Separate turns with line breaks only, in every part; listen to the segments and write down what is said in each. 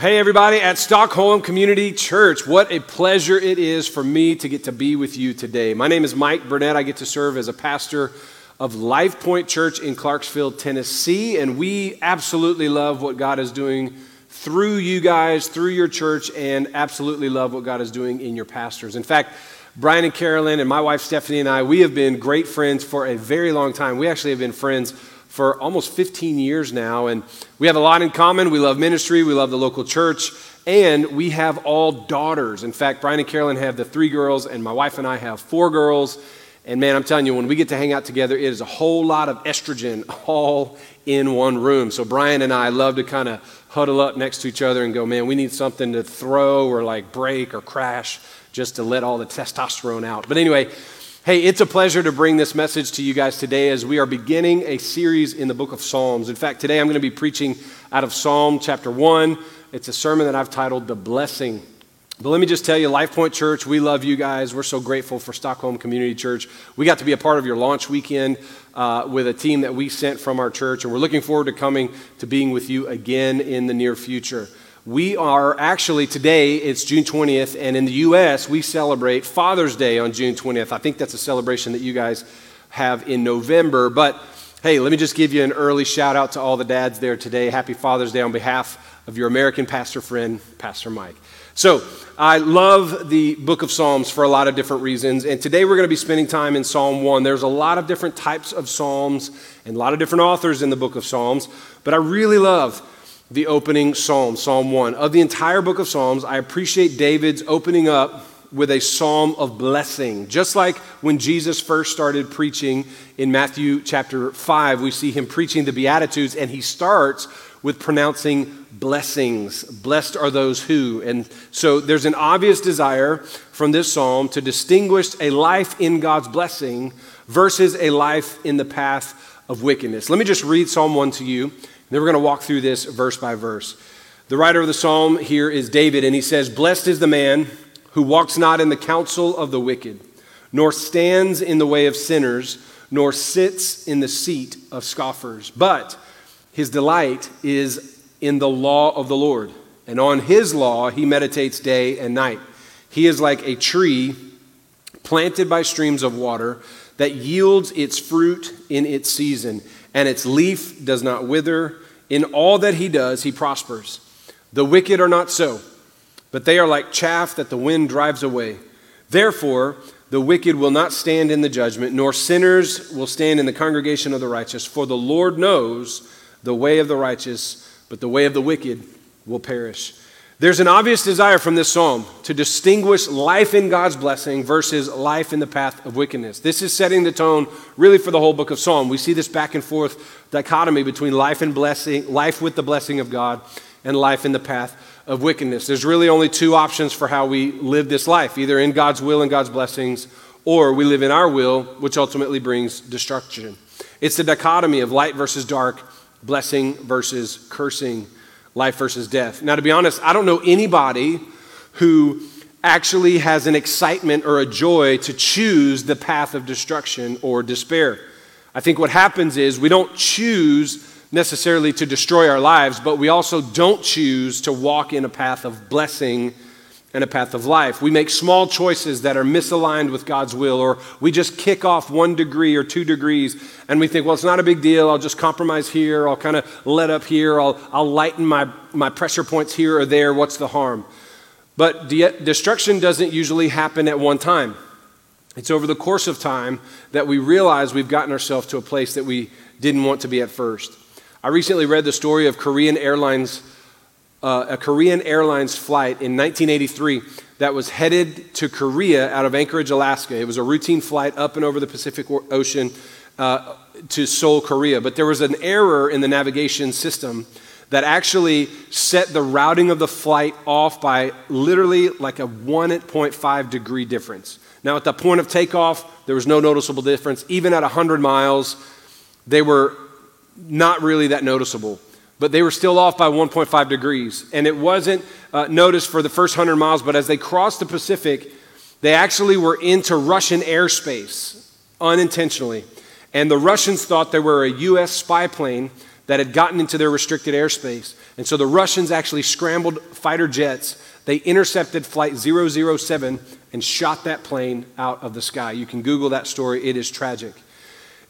Hey, everybody at Stockholm Community Church. What a pleasure it is for me to get to be with you today. My name is Mike Burnett. I get to serve as a pastor of Life Point Church in Clarksville, Tennessee, and we absolutely love what God is doing through you guys, through your church, and absolutely love what God is doing in your pastors. In fact, Brian and Carolyn and my wife Stephanie and I, we have been great friends for a very long time. We actually have been friends for almost 15 years now, and we have a lot in common. We love ministry, we love the local church, and we have all daughters. In fact, Brian and Carolyn have the three girls, and my wife and I have four girls. And man, I'm telling you, when we get to hang out together, it is a whole lot of estrogen all in one room. So Brian and I love to kind of huddle up next to each other and go, man, we need something to throw or like break or crash just to let all the testosterone out. But anyway, Hey, it's a pleasure to bring this message to you guys today as we are beginning a series in the book of Psalms. In fact, today I'm going to be preaching out of Psalm chapter 1. It's a sermon that I've titled The Blessing. But let me just tell you, Life Point Church, we love you guys. We're so grateful for Stockholm Community Church. We got to be a part of your launch weekend uh, with a team that we sent from our church, and we're looking forward to coming to being with you again in the near future. We are actually today, it's June 20th, and in the U.S., we celebrate Father's Day on June 20th. I think that's a celebration that you guys have in November. But hey, let me just give you an early shout out to all the dads there today. Happy Father's Day on behalf of your American pastor friend, Pastor Mike. So, I love the book of Psalms for a lot of different reasons. And today we're going to be spending time in Psalm 1. There's a lot of different types of Psalms and a lot of different authors in the book of Psalms. But I really love the opening psalm, Psalm 1. Of the entire book of Psalms, I appreciate David's opening up with a psalm of blessing. Just like when Jesus first started preaching in Matthew chapter 5, we see him preaching the Beatitudes, and he starts with pronouncing blessings. Blessed are those who. And so there's an obvious desire from this psalm to distinguish a life in God's blessing versus a life in the path of wickedness. Let me just read Psalm 1 to you. Then we're going to walk through this verse by verse. The writer of the psalm here is David, and he says, Blessed is the man who walks not in the counsel of the wicked, nor stands in the way of sinners, nor sits in the seat of scoffers. But his delight is in the law of the Lord, and on his law he meditates day and night. He is like a tree planted by streams of water that yields its fruit in its season and its leaf does not wither. In all that he does, he prospers. The wicked are not so, but they are like chaff that the wind drives away. Therefore, the wicked will not stand in the judgment, nor sinners will stand in the congregation of the righteous. For the Lord knows the way of the righteous, but the way of the wicked will perish. There's an obvious desire from this psalm to distinguish life in God's blessing versus life in the path of wickedness. This is setting the tone really for the whole book of Psalm. We see this back and forth dichotomy between life and blessing, life with the blessing of God and life in the path of wickedness. There's really only two options for how we live this life, either in God's will and God's blessings or we live in our will, which ultimately brings destruction. It's the dichotomy of light versus dark, blessing versus cursing life versus death. Now, to be honest, I don't know anybody who actually has an excitement or a joy to choose the path of destruction or despair. I think what happens is we don't choose necessarily to destroy our lives, but we also don't choose to walk in a path of blessing and a path of life. We make small choices that are misaligned with God's will, or we just kick off one degree or two degrees and we think, well, it's not a big deal. I'll just compromise here. I'll kind of let up here. I'll, I'll lighten my, my pressure points here or there. What's the harm? But de- destruction doesn't usually happen at one time. It's over the course of time that we realize we've gotten ourselves to a place that we didn't want to be at first. I recently read the story of Korean Airlines uh, a Korean Airlines flight in 1983 that was headed to Korea out of Anchorage, Alaska. It was a routine flight up and over the Pacific Ocean uh, to Seoul, Korea. But there was an error in the navigation system that actually set the routing of the flight off by literally like a 1.5 degree difference. Now, at the point of takeoff, there was no noticeable difference. Even at 100 miles, they were not really that noticeable but they were still off by 1.5 degrees. And it wasn't uh, noticed for the first 100 miles, but as they crossed the Pacific, they actually were into Russian airspace unintentionally. And the Russians thought they were a U.S. spy plane that had gotten into their restricted airspace. And so the Russians actually scrambled fighter jets. They intercepted Flight 007 and shot that plane out of the sky. You can Google that story, it is tragic.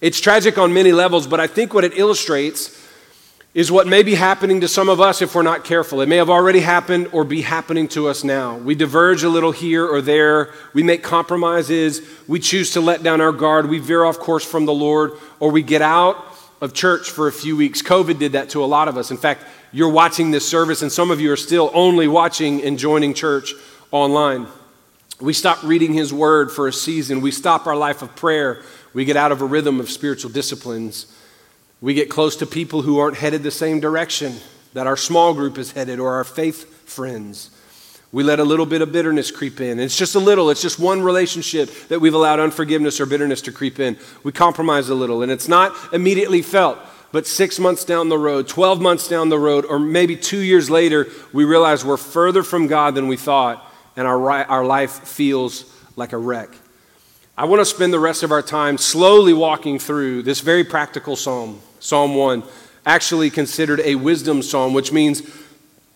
It's tragic on many levels, but I think what it illustrates is what may be happening to some of us if we're not careful. It may have already happened or be happening to us now. We diverge a little here or there. We make compromises. We choose to let down our guard. We veer off course from the Lord, or we get out of church for a few weeks. COVID did that to a lot of us. In fact, you're watching this service, and some of you are still only watching and joining church online. We stop reading His Word for a season. We stop our life of prayer. We get out of a rhythm of spiritual disciplines. We get close to people who aren't headed the same direction that our small group is headed or our faith friends. We let a little bit of bitterness creep in. It's just a little, it's just one relationship that we've allowed unforgiveness or bitterness to creep in. We compromise a little, and it's not immediately felt, but six months down the road, 12 months down the road, or maybe two years later, we realize we're further from God than we thought, and our, our life feels like a wreck. I want to spend the rest of our time slowly walking through this very practical psalm, Psalm 1, actually considered a wisdom psalm, which means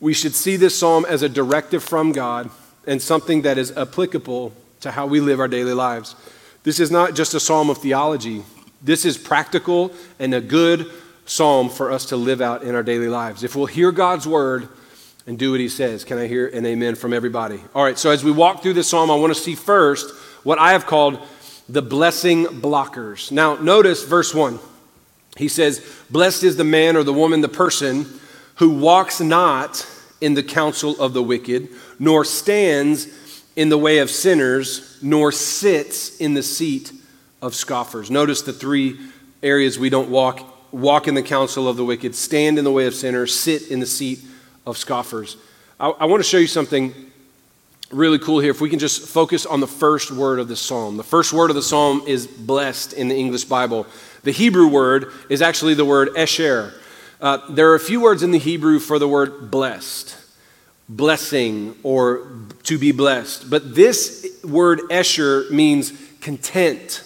we should see this psalm as a directive from God and something that is applicable to how we live our daily lives. This is not just a psalm of theology, this is practical and a good psalm for us to live out in our daily lives. If we'll hear God's word and do what he says, can I hear an amen from everybody? All right, so as we walk through this psalm, I want to see first what I have called the blessing blockers. Now, notice verse 1. He says, Blessed is the man or the woman, the person who walks not in the counsel of the wicked, nor stands in the way of sinners, nor sits in the seat of scoffers. Notice the three areas we don't walk walk in the counsel of the wicked, stand in the way of sinners, sit in the seat of scoffers. I, I want to show you something really cool here. If we can just focus on the first word of the psalm. The first word of the psalm is blessed in the English Bible. The Hebrew word is actually the word esher. Uh, there are a few words in the Hebrew for the word blessed, blessing, or to be blessed. But this word esher means content,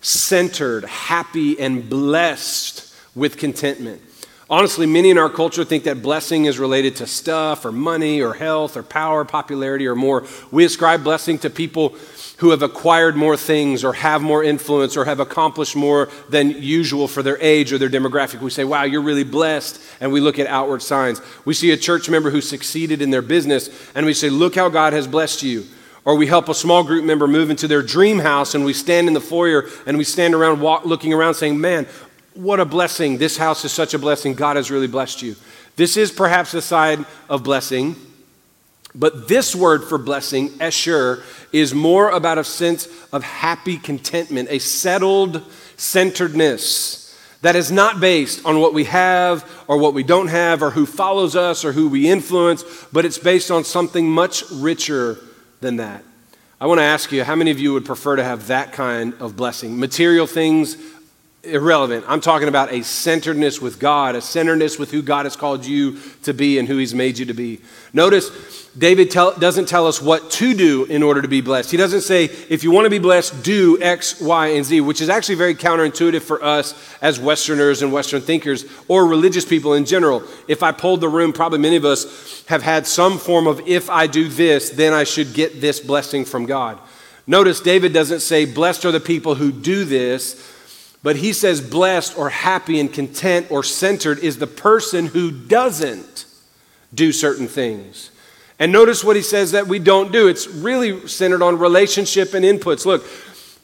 centered, happy, and blessed with contentment. Honestly, many in our culture think that blessing is related to stuff or money or health or power, popularity or more. We ascribe blessing to people who have acquired more things or have more influence or have accomplished more than usual for their age or their demographic. We say, wow, you're really blessed. And we look at outward signs. We see a church member who succeeded in their business and we say, look how God has blessed you. Or we help a small group member move into their dream house and we stand in the foyer and we stand around walk, looking around saying, man, what a blessing. This house is such a blessing. God has really blessed you. This is perhaps a side of blessing, but this word for blessing, esher, is more about a sense of happy contentment, a settled centeredness that is not based on what we have or what we don't have or who follows us or who we influence, but it's based on something much richer than that. I want to ask you, how many of you would prefer to have that kind of blessing? Material things irrelevant. I'm talking about a centeredness with God, a centeredness with who God has called you to be and who He's made you to be. Notice, David tell, doesn't tell us what to do in order to be blessed. He doesn't say, if you want to be blessed, do X, Y, and Z, which is actually very counterintuitive for us as Westerners and Western thinkers or religious people in general. If I polled the room, probably many of us have had some form of, if I do this, then I should get this blessing from God. Notice David doesn't say, blessed are the people who do this. But he says, blessed or happy and content or centered is the person who doesn't do certain things. And notice what he says that we don't do. It's really centered on relationship and inputs. Look,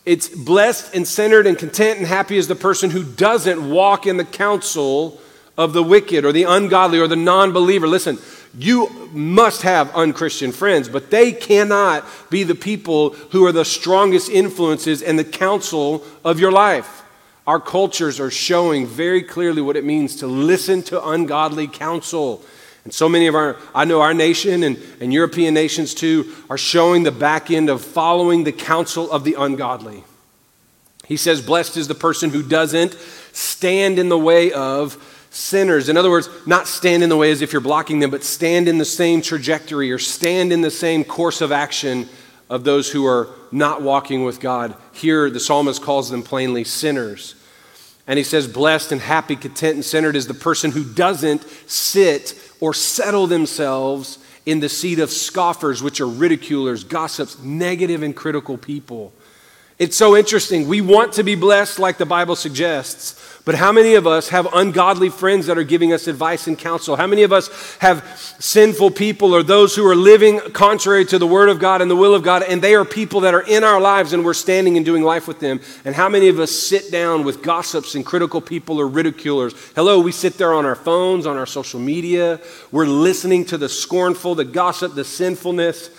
it's blessed and centered and content and happy is the person who doesn't walk in the counsel of the wicked or the ungodly or the non believer. Listen, you must have unchristian friends, but they cannot be the people who are the strongest influences in the counsel of your life. Our cultures are showing very clearly what it means to listen to ungodly counsel. And so many of our, I know our nation and, and European nations too, are showing the back end of following the counsel of the ungodly. He says, Blessed is the person who doesn't stand in the way of sinners. In other words, not stand in the way as if you're blocking them, but stand in the same trajectory or stand in the same course of action of those who are not walking with God. Here, the psalmist calls them plainly sinners. And he says, Blessed and happy, content and centered is the person who doesn't sit or settle themselves in the seat of scoffers, which are ridiculers, gossips, negative and critical people. It's so interesting. We want to be blessed like the Bible suggests, but how many of us have ungodly friends that are giving us advice and counsel? How many of us have sinful people or those who are living contrary to the Word of God and the will of God, and they are people that are in our lives and we're standing and doing life with them? And how many of us sit down with gossips and critical people or ridiculers? Hello, we sit there on our phones, on our social media. We're listening to the scornful, the gossip, the sinfulness,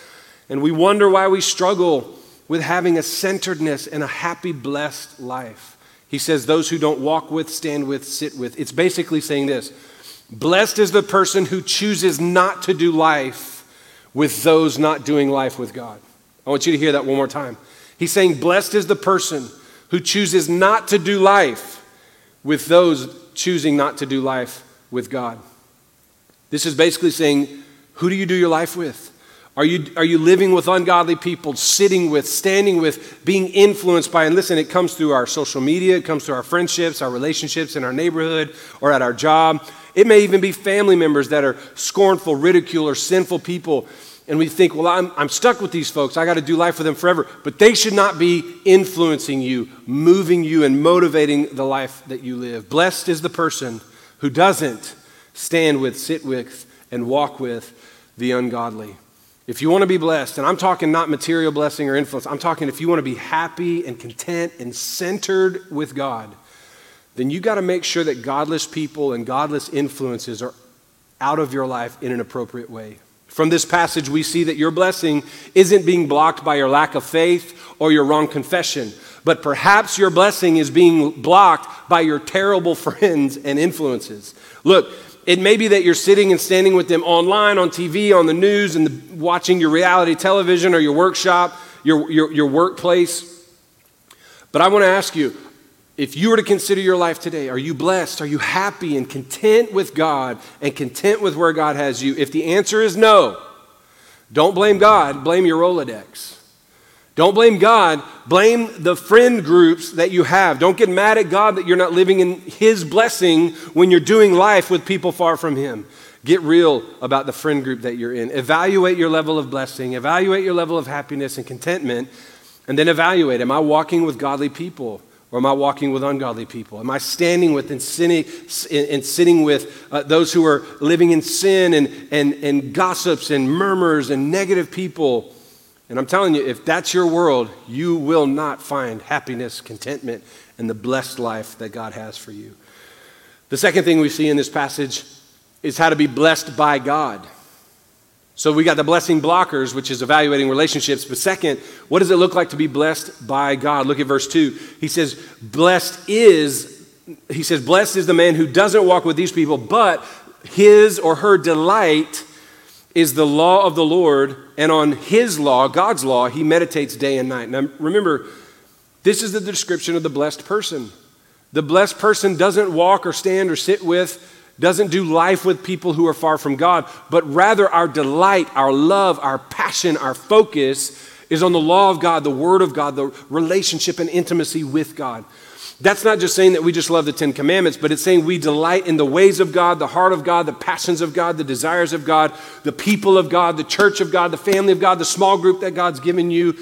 and we wonder why we struggle with having a centeredness and a happy, blessed life. He says, Those who don't walk with, stand with, sit with. It's basically saying this Blessed is the person who chooses not to do life with those not doing life with God. I want you to hear that one more time. He's saying, Blessed is the person who chooses not to do life with those choosing not to do life with God. This is basically saying, Who do you do your life with? Are you, are you living with ungodly people, sitting with, standing with, being influenced by? And listen, it comes through our social media, it comes through our friendships, our relationships in our neighborhood or at our job. It may even be family members that are scornful, ridicule, or sinful people. And we think, well, I'm, I'm stuck with these folks. I got to do life with them forever. But they should not be influencing you, moving you, and motivating the life that you live. Blessed is the person who doesn't stand with, sit with, and walk with the ungodly. If you want to be blessed, and I'm talking not material blessing or influence, I'm talking if you want to be happy and content and centered with God, then you got to make sure that godless people and godless influences are out of your life in an appropriate way. From this passage, we see that your blessing isn't being blocked by your lack of faith or your wrong confession, but perhaps your blessing is being blocked by your terrible friends and influences. Look, it may be that you're sitting and standing with them online, on TV, on the news, and the, watching your reality television or your workshop, your, your, your workplace. But I want to ask you if you were to consider your life today, are you blessed? Are you happy and content with God and content with where God has you? If the answer is no, don't blame God, blame your Rolodex. Don't blame God. Blame the friend groups that you have. Don't get mad at God that you're not living in His blessing when you're doing life with people far from Him. Get real about the friend group that you're in. Evaluate your level of blessing, evaluate your level of happiness and contentment, and then evaluate Am I walking with godly people? Or am I walking with ungodly people? Am I standing with and sitting, and sitting with uh, those who are living in sin and, and, and gossips and murmurs and negative people? And I'm telling you, if that's your world, you will not find happiness, contentment, and the blessed life that God has for you. The second thing we see in this passage is how to be blessed by God. So we got the blessing blockers, which is evaluating relationships. But second, what does it look like to be blessed by God? Look at verse 2. He says, Blessed is, he says, Blessed is the man who doesn't walk with these people, but his or her delight is the law of the Lord, and on his law, God's law, he meditates day and night. Now remember, this is the description of the blessed person. The blessed person doesn't walk or stand or sit with, doesn't do life with people who are far from God, but rather our delight, our love, our passion, our focus is on the law of God, the Word of God, the relationship and intimacy with God. That's not just saying that we just love the Ten Commandments, but it's saying we delight in the ways of God, the heart of God, the passions of God, the desires of God, the people of God, the church of God, the family of God, the small group that God's given you.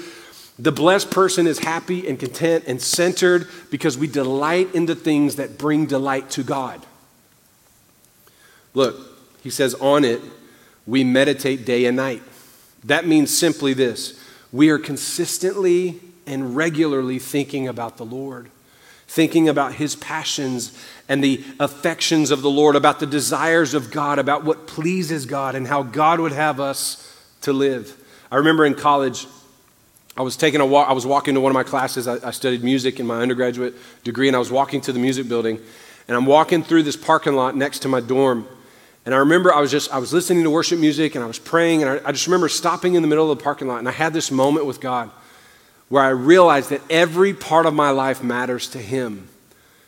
The blessed person is happy and content and centered because we delight in the things that bring delight to God. Look, he says, on it, we meditate day and night. That means simply this we are consistently and regularly thinking about the Lord thinking about his passions and the affections of the Lord, about the desires of God, about what pleases God, and how God would have us to live. I remember in college, I was taking a walk, I was walking to one of my classes. I, I studied music in my undergraduate degree, and I was walking to the music building, and I'm walking through this parking lot next to my dorm. And I remember I was just, I was listening to worship music and I was praying, and I, I just remember stopping in the middle of the parking lot, and I had this moment with God where I realize that every part of my life matters to Him.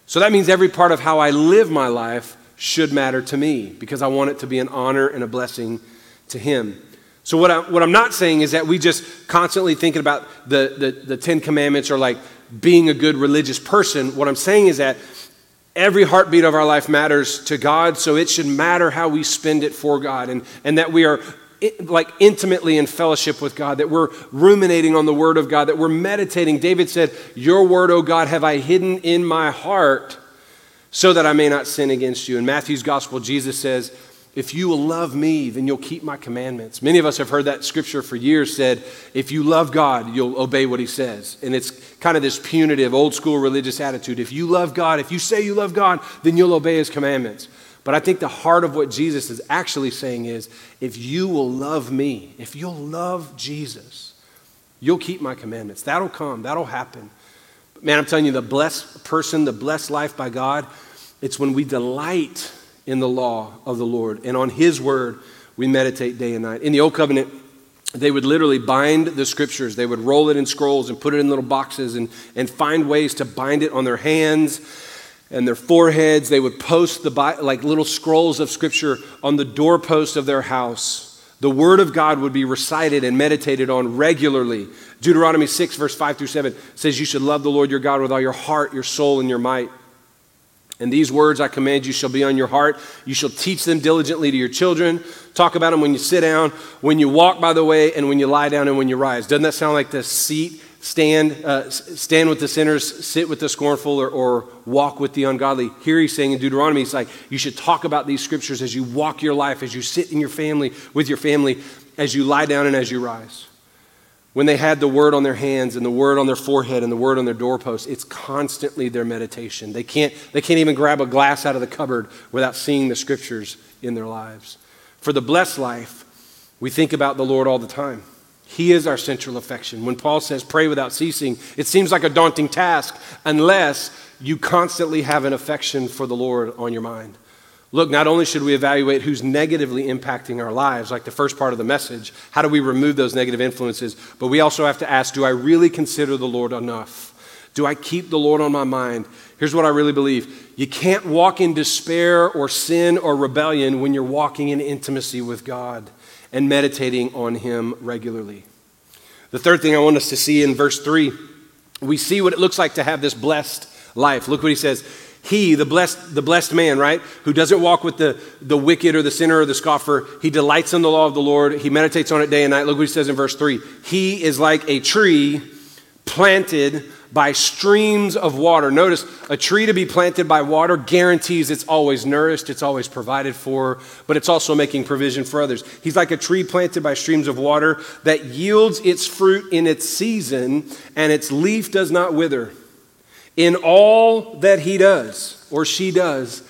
So that means every part of how I live my life should matter to me because I want it to be an honor and a blessing to Him. So, what, I, what I'm not saying is that we just constantly thinking about the, the, the Ten Commandments or like being a good religious person. What I'm saying is that Every heartbeat of our life matters to God, so it should matter how we spend it for God and, and that we are like intimately in fellowship with God, that we're ruminating on the Word of God, that we're meditating. David said, Your Word, O God, have I hidden in my heart so that I may not sin against you. In Matthew's Gospel, Jesus says, If you will love me, then you'll keep my commandments. Many of us have heard that scripture for years said, If you love God, you'll obey what he says. And it's kind of this punitive, old school religious attitude. If you love God, if you say you love God, then you'll obey his commandments. But I think the heart of what Jesus is actually saying is if you will love me, if you'll love Jesus, you'll keep my commandments. That'll come, that'll happen. Man, I'm telling you, the blessed person, the blessed life by God, it's when we delight in the law of the Lord and on His word we meditate day and night. In the Old Covenant, they would literally bind the scriptures. They would roll it in scrolls and put it in little boxes and, and find ways to bind it on their hands and their foreheads. They would post the like little scrolls of scripture on the doorpost of their house. The word of God would be recited and meditated on regularly. Deuteronomy 6, verse 5 through 7 says, You should love the Lord your God with all your heart, your soul, and your might. And these words I command you shall be on your heart. You shall teach them diligently to your children. Talk about them when you sit down, when you walk by the way, and when you lie down and when you rise. Doesn't that sound like the seat stand, uh, stand with the sinners, sit with the scornful, or, or walk with the ungodly. Here he's saying in Deuteronomy, he's like, you should talk about these scriptures as you walk your life, as you sit in your family, with your family, as you lie down and as you rise. When they had the word on their hands and the word on their forehead and the word on their doorpost, it's constantly their meditation. They can't, they can't even grab a glass out of the cupboard without seeing the scriptures in their lives. For the blessed life, we think about the Lord all the time. He is our central affection. When Paul says pray without ceasing, it seems like a daunting task unless you constantly have an affection for the Lord on your mind. Look, not only should we evaluate who's negatively impacting our lives, like the first part of the message, how do we remove those negative influences, but we also have to ask do I really consider the Lord enough? Do I keep the Lord on my mind? Here's what I really believe you can't walk in despair or sin or rebellion when you're walking in intimacy with God and meditating on Him regularly. The third thing I want us to see in verse 3, we see what it looks like to have this blessed life. Look what He says. He, the blessed, the blessed man, right, who doesn't walk with the, the wicked or the sinner or the scoffer, he delights in the law of the Lord. He meditates on it day and night. Look what he says in verse 3. He is like a tree planted by streams of water. Notice a tree to be planted by water guarantees it's always nourished, it's always provided for, but it's also making provision for others. He's like a tree planted by streams of water that yields its fruit in its season, and its leaf does not wither. In all that he does or she does,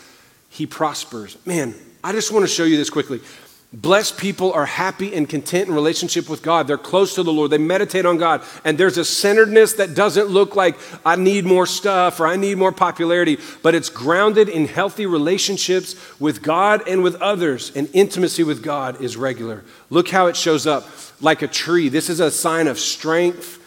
he prospers. Man, I just want to show you this quickly. Blessed people are happy and content in relationship with God. They're close to the Lord. They meditate on God. And there's a centeredness that doesn't look like I need more stuff or I need more popularity, but it's grounded in healthy relationships with God and with others. And intimacy with God is regular. Look how it shows up like a tree. This is a sign of strength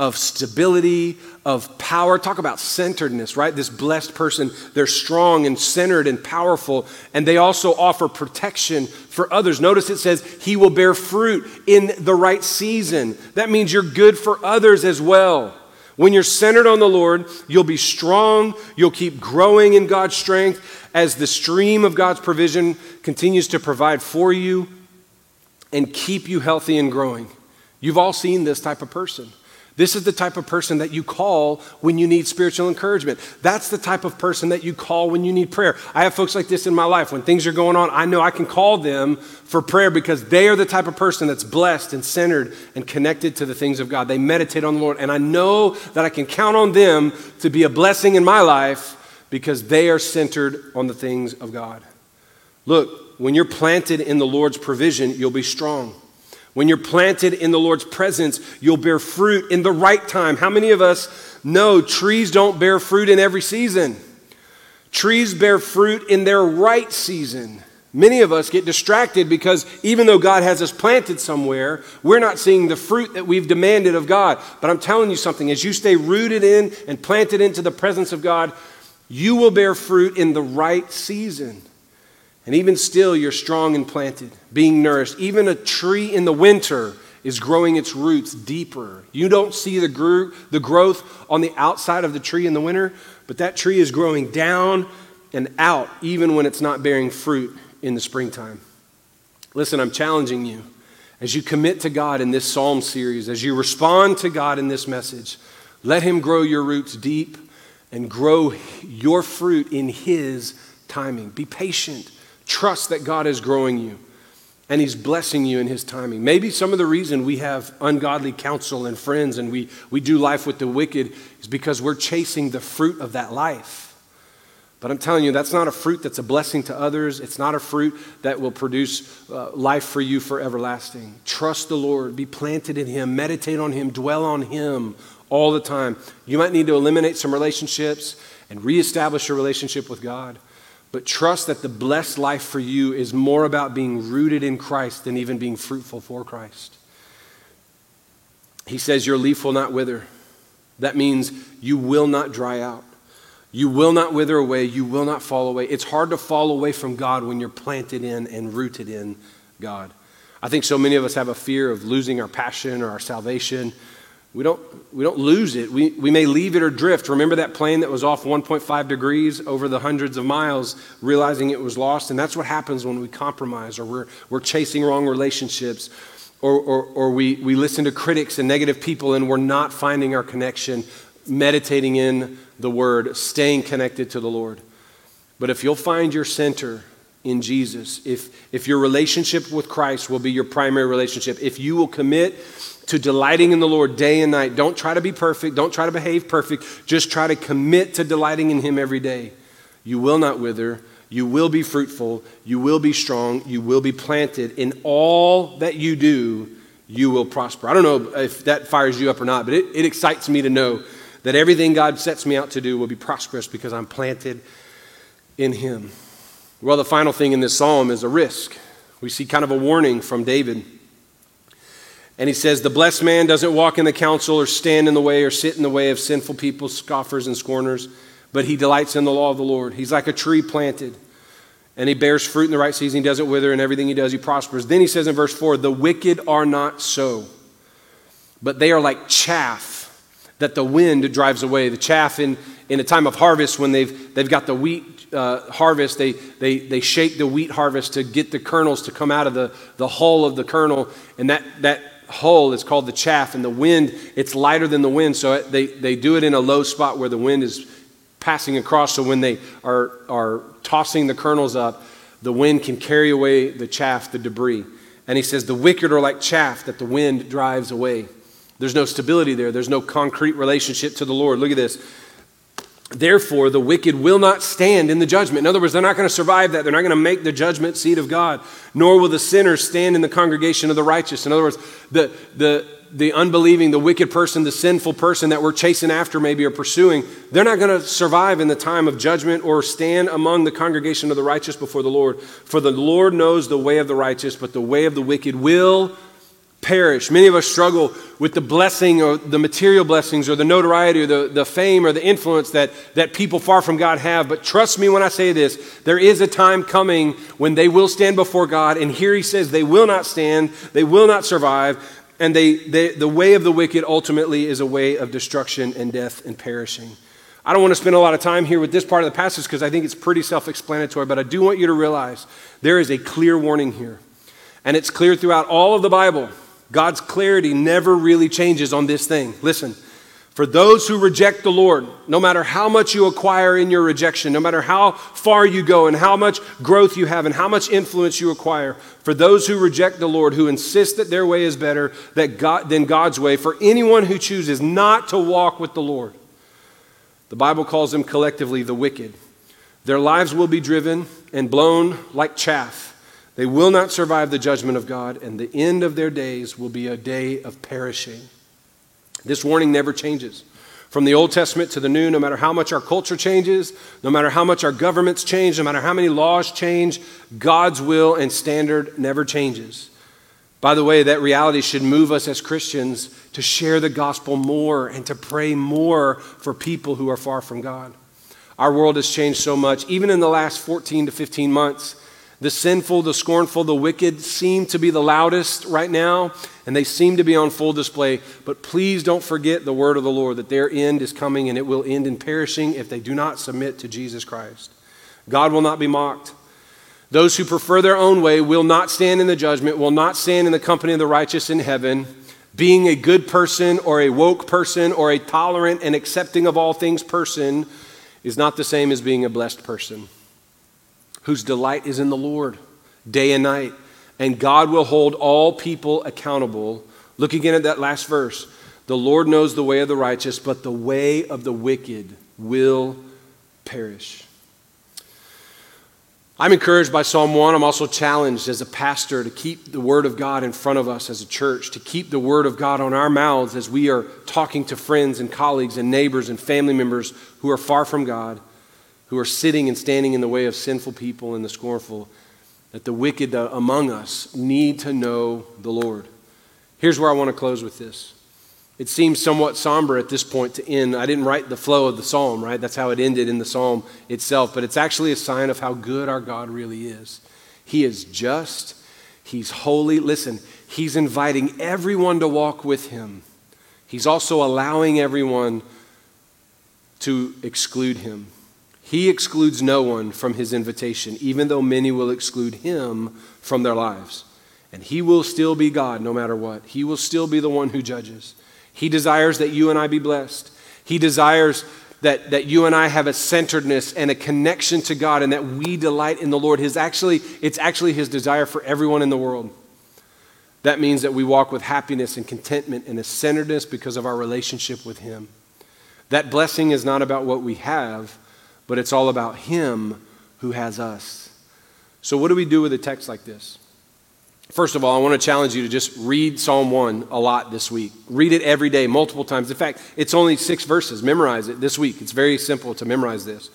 of stability, of power. Talk about centeredness, right? This blessed person, they're strong and centered and powerful, and they also offer protection for others. Notice it says, He will bear fruit in the right season. That means you're good for others as well. When you're centered on the Lord, you'll be strong, you'll keep growing in God's strength as the stream of God's provision continues to provide for you and keep you healthy and growing. You've all seen this type of person. This is the type of person that you call when you need spiritual encouragement. That's the type of person that you call when you need prayer. I have folks like this in my life. When things are going on, I know I can call them for prayer because they are the type of person that's blessed and centered and connected to the things of God. They meditate on the Lord, and I know that I can count on them to be a blessing in my life because they are centered on the things of God. Look, when you're planted in the Lord's provision, you'll be strong. When you're planted in the Lord's presence, you'll bear fruit in the right time. How many of us know trees don't bear fruit in every season? Trees bear fruit in their right season. Many of us get distracted because even though God has us planted somewhere, we're not seeing the fruit that we've demanded of God. But I'm telling you something as you stay rooted in and planted into the presence of God, you will bear fruit in the right season. And even still, you're strong and planted, being nourished. Even a tree in the winter is growing its roots deeper. You don't see the, gro- the growth on the outside of the tree in the winter, but that tree is growing down and out even when it's not bearing fruit in the springtime. Listen, I'm challenging you as you commit to God in this psalm series, as you respond to God in this message, let Him grow your roots deep and grow your fruit in His timing. Be patient. Trust that God is growing you and He's blessing you in His timing. Maybe some of the reason we have ungodly counsel and friends and we, we do life with the wicked is because we're chasing the fruit of that life. But I'm telling you, that's not a fruit that's a blessing to others. It's not a fruit that will produce uh, life for you for everlasting. Trust the Lord, be planted in Him, meditate on Him, dwell on Him all the time. You might need to eliminate some relationships and reestablish your relationship with God. But trust that the blessed life for you is more about being rooted in Christ than even being fruitful for Christ. He says, Your leaf will not wither. That means you will not dry out. You will not wither away. You will not fall away. It's hard to fall away from God when you're planted in and rooted in God. I think so many of us have a fear of losing our passion or our salvation. We don't, we don't lose it. We, we may leave it or drift. Remember that plane that was off 1.5 degrees over the hundreds of miles, realizing it was lost? And that's what happens when we compromise or we're, we're chasing wrong relationships or, or, or we, we listen to critics and negative people and we're not finding our connection, meditating in the Word, staying connected to the Lord. But if you'll find your center in Jesus, if, if your relationship with Christ will be your primary relationship, if you will commit to delighting in the Lord day and night, don't try to be perfect, don't try to behave perfect, just try to commit to delighting in Him every day. You will not wither. You will be fruitful. You will be strong. You will be planted. In all that you do, you will prosper. I don't know if that fires you up or not, but it, it excites me to know that everything God sets me out to do will be prosperous because I'm planted in Him. Well, the final thing in this psalm is a risk. We see kind of a warning from David. And he says, The blessed man doesn't walk in the counsel or stand in the way or sit in the way of sinful people, scoffers, and scorners, but he delights in the law of the Lord. He's like a tree planted, and he bears fruit in the right season. He doesn't wither, and everything he does, he prospers. Then he says in verse 4 The wicked are not so, but they are like chaff that the wind drives away. The chaff in, in a time of harvest, when they've, they've got the wheat uh, harvest, they, they, they shake the wheat harvest to get the kernels to come out of the, the hull of the kernel. And that, that hull is called the chaff. And the wind, it's lighter than the wind. So they, they do it in a low spot where the wind is passing across. So when they are, are tossing the kernels up, the wind can carry away the chaff, the debris. And he says, The wicked are like chaff that the wind drives away. There's no stability there, there's no concrete relationship to the Lord. Look at this. Therefore, the wicked will not stand in the judgment. In other words, they're not going to survive that. They're not going to make the judgment seat of God, nor will the sinners stand in the congregation of the righteous. In other words, the, the, the unbelieving, the wicked person, the sinful person that we're chasing after, maybe, or pursuing, they're not going to survive in the time of judgment or stand among the congregation of the righteous before the Lord. For the Lord knows the way of the righteous, but the way of the wicked will perish. Many of us struggle with the blessing or the material blessings or the notoriety or the, the fame or the influence that, that people far from God have. But trust me when I say this, there is a time coming when they will stand before God. And here he says they will not stand, they will not survive. And they, they, the way of the wicked ultimately is a way of destruction and death and perishing. I don't want to spend a lot of time here with this part of the passage because I think it's pretty self explanatory, but I do want you to realize there is a clear warning here. And it's clear throughout all of the Bible God's clarity never really changes on this thing. Listen, for those who reject the Lord, no matter how much you acquire in your rejection, no matter how far you go and how much growth you have and how much influence you acquire, for those who reject the Lord, who insist that their way is better that God, than God's way, for anyone who chooses not to walk with the Lord, the Bible calls them collectively the wicked. Their lives will be driven and blown like chaff they will not survive the judgment of God, and the end of their days will be a day of perishing. This warning never changes. From the Old Testament to the New, no matter how much our culture changes, no matter how much our governments change, no matter how many laws change, God's will and standard never changes. By the way, that reality should move us as Christians to share the gospel more and to pray more for people who are far from God. Our world has changed so much, even in the last 14 to 15 months The sinful, the scornful, the wicked seem to be the loudest right now, and they seem to be on full display. But please don't forget the word of the Lord that their end is coming and it will end in perishing if they do not submit to Jesus Christ. God will not be mocked. Those who prefer their own way will not stand in the judgment, will not stand in the company of the righteous in heaven. Being a good person or a woke person or a tolerant and accepting of all things person is not the same as being a blessed person whose delight is in the Lord day and night. And God will hold all people accountable. Look again at that last verse. The Lord knows the way of the righteous, but the way of the wicked will perish. I'm encouraged by Psalm 1. I'm also challenged as a pastor to keep the Word of God in front of us as a church, to keep the Word of God on our mouths as we are talking to friends and colleagues and neighbors and family members who are far from God who are sitting and standing in the way of sinful people and the scornful, that the wicked uh, among us need to know the Lord. Here's where I want to close with this. It seems somewhat somber at this point to end. I didn't write the flow of the psalm, right? That's how it ended in the psalm itself, but it's actually a sign of how good our God really is. He is just, He's holy. Listen, He's inviting everyone to walk with Him. He's also allowing everyone to exclude Him. He excludes no one from his invitation, even though many will exclude him from their lives. And he will still be God no matter what. He will still be the one who judges. He desires that you and I be blessed. He desires that, that you and I have a centeredness and a connection to God and that we delight in the Lord. His actually, it's actually his desire for everyone in the world. That means that we walk with happiness and contentment and a centeredness because of our relationship with him. That blessing is not about what we have, but it's all about Him who has us. So, what do we do with a text like this? First of all, I want to challenge you to just read Psalm 1 a lot this week. Read it every day, multiple times. In fact, it's only six verses. Memorize it this week. It's very simple to memorize this.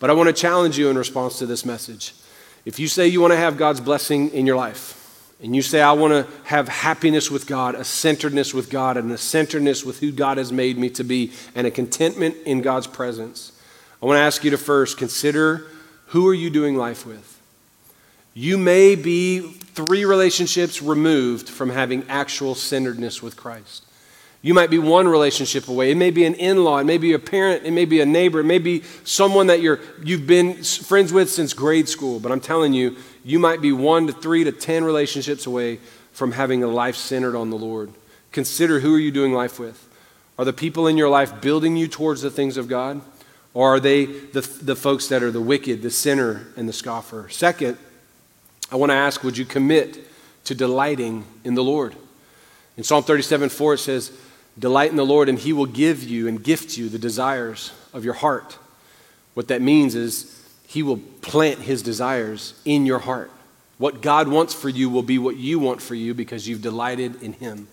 But I want to challenge you in response to this message. If you say you want to have God's blessing in your life, and you say, I want to have happiness with God, a centeredness with God, and a centeredness with who God has made me to be, and a contentment in God's presence, I want to ask you to first consider who are you doing life with? You may be three relationships removed from having actual centeredness with Christ. You might be one relationship away. It may be an in law, it may be a parent, it may be a neighbor, it may be someone that you're, you've been friends with since grade school. But I'm telling you, you might be one to three to ten relationships away from having a life centered on the Lord. Consider who are you doing life with? Are the people in your life building you towards the things of God? Or are they the, the folks that are the wicked, the sinner, and the scoffer? Second, I want to ask would you commit to delighting in the Lord? In Psalm 37 4, it says, Delight in the Lord, and he will give you and gift you the desires of your heart. What that means is he will plant his desires in your heart. What God wants for you will be what you want for you because you've delighted in him.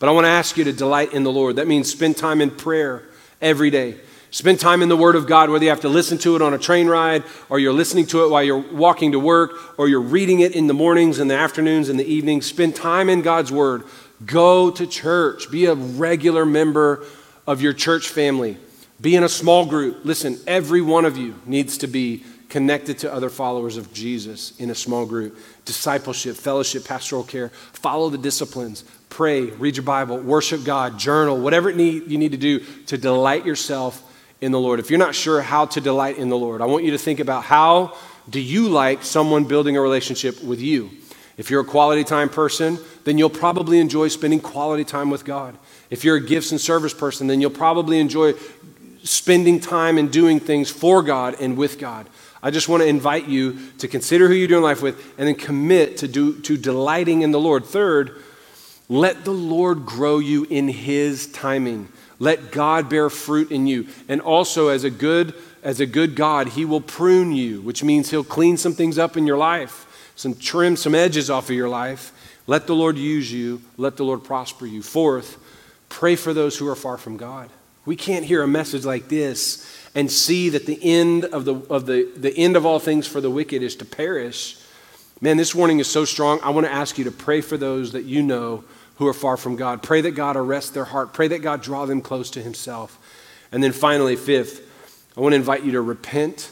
But I want to ask you to delight in the Lord. That means spend time in prayer every day. Spend time in the Word of God, whether you have to listen to it on a train ride, or you're listening to it while you're walking to work, or you're reading it in the mornings and the afternoons and the evenings. Spend time in God's Word. Go to church. Be a regular member of your church family. Be in a small group. Listen, every one of you needs to be connected to other followers of Jesus in a small group. Discipleship, fellowship, pastoral care. Follow the disciplines. Pray, read your Bible, worship God, journal, whatever need, you need to do to delight yourself in the Lord. If you're not sure how to delight in the Lord, I want you to think about how do you like someone building a relationship with you? If you're a quality time person, then you'll probably enjoy spending quality time with God. If you're a gifts and service person, then you'll probably enjoy spending time and doing things for God and with God. I just want to invite you to consider who you're doing life with and then commit to, do, to delighting in the Lord. Third, let the Lord grow you in His timing. Let God bear fruit in you. And also, as a good, as a good God, He will prune you, which means He'll clean some things up in your life, some trim some edges off of your life. Let the Lord use you. Let the Lord prosper you. Fourth, pray for those who are far from God. We can't hear a message like this and see that the end of the, of the, the end of all things for the wicked is to perish. Man, this warning is so strong. I want to ask you to pray for those that you know who are far from God. Pray that God arrest their heart. Pray that God draw them close to Himself. And then finally, fifth, I want to invite you to repent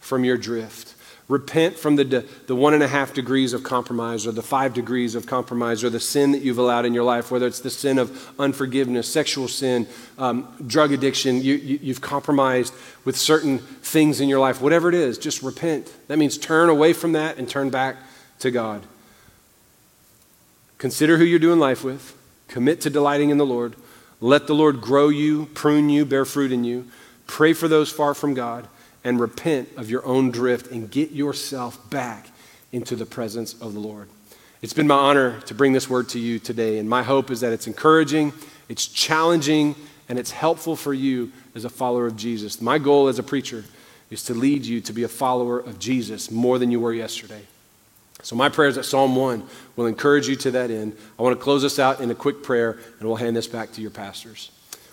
from your drift. Repent from the, the one and a half degrees of compromise or the five degrees of compromise or the sin that you've allowed in your life, whether it's the sin of unforgiveness, sexual sin, um, drug addiction, you, you, you've compromised with certain things in your life, whatever it is, just repent. That means turn away from that and turn back to God. Consider who you're doing life with, commit to delighting in the Lord, let the Lord grow you, prune you, bear fruit in you, pray for those far from God and repent of your own drift and get yourself back into the presence of the Lord. It's been my honor to bring this word to you today, and my hope is that it's encouraging, it's challenging, and it's helpful for you as a follower of Jesus. My goal as a preacher is to lead you to be a follower of Jesus more than you were yesterday. So, my prayer is that Psalm 1 will encourage you to that end. I want to close us out in a quick prayer, and we'll hand this back to your pastors.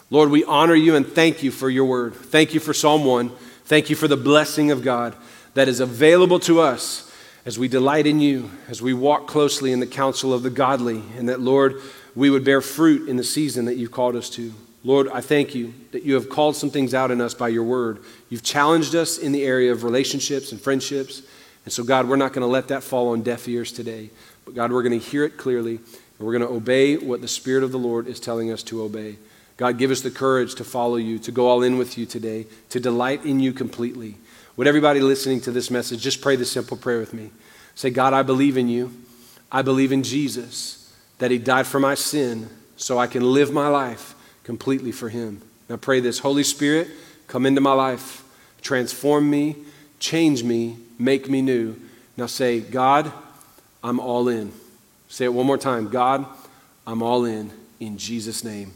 Lord, we honor you and thank you for your word. Thank you for Psalm 1. Thank you for the blessing of God that is available to us as we delight in you, as we walk closely in the counsel of the godly, and that, Lord, we would bear fruit in the season that you've called us to. Lord, I thank you that you have called some things out in us by your word. You've challenged us in the area of relationships and friendships. And so, God, we're not going to let that fall on deaf ears today. But, God, we're going to hear it clearly, and we're going to obey what the Spirit of the Lord is telling us to obey. God, give us the courage to follow you, to go all in with you today, to delight in you completely. Would everybody listening to this message just pray this simple prayer with me? Say, God, I believe in you. I believe in Jesus, that he died for my sin so I can live my life completely for him. Now pray this Holy Spirit, come into my life, transform me, change me, make me new. Now say, God, I'm all in. Say it one more time God, I'm all in. In Jesus' name.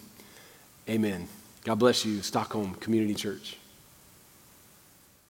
Amen. God bless you, Stockholm Community Church.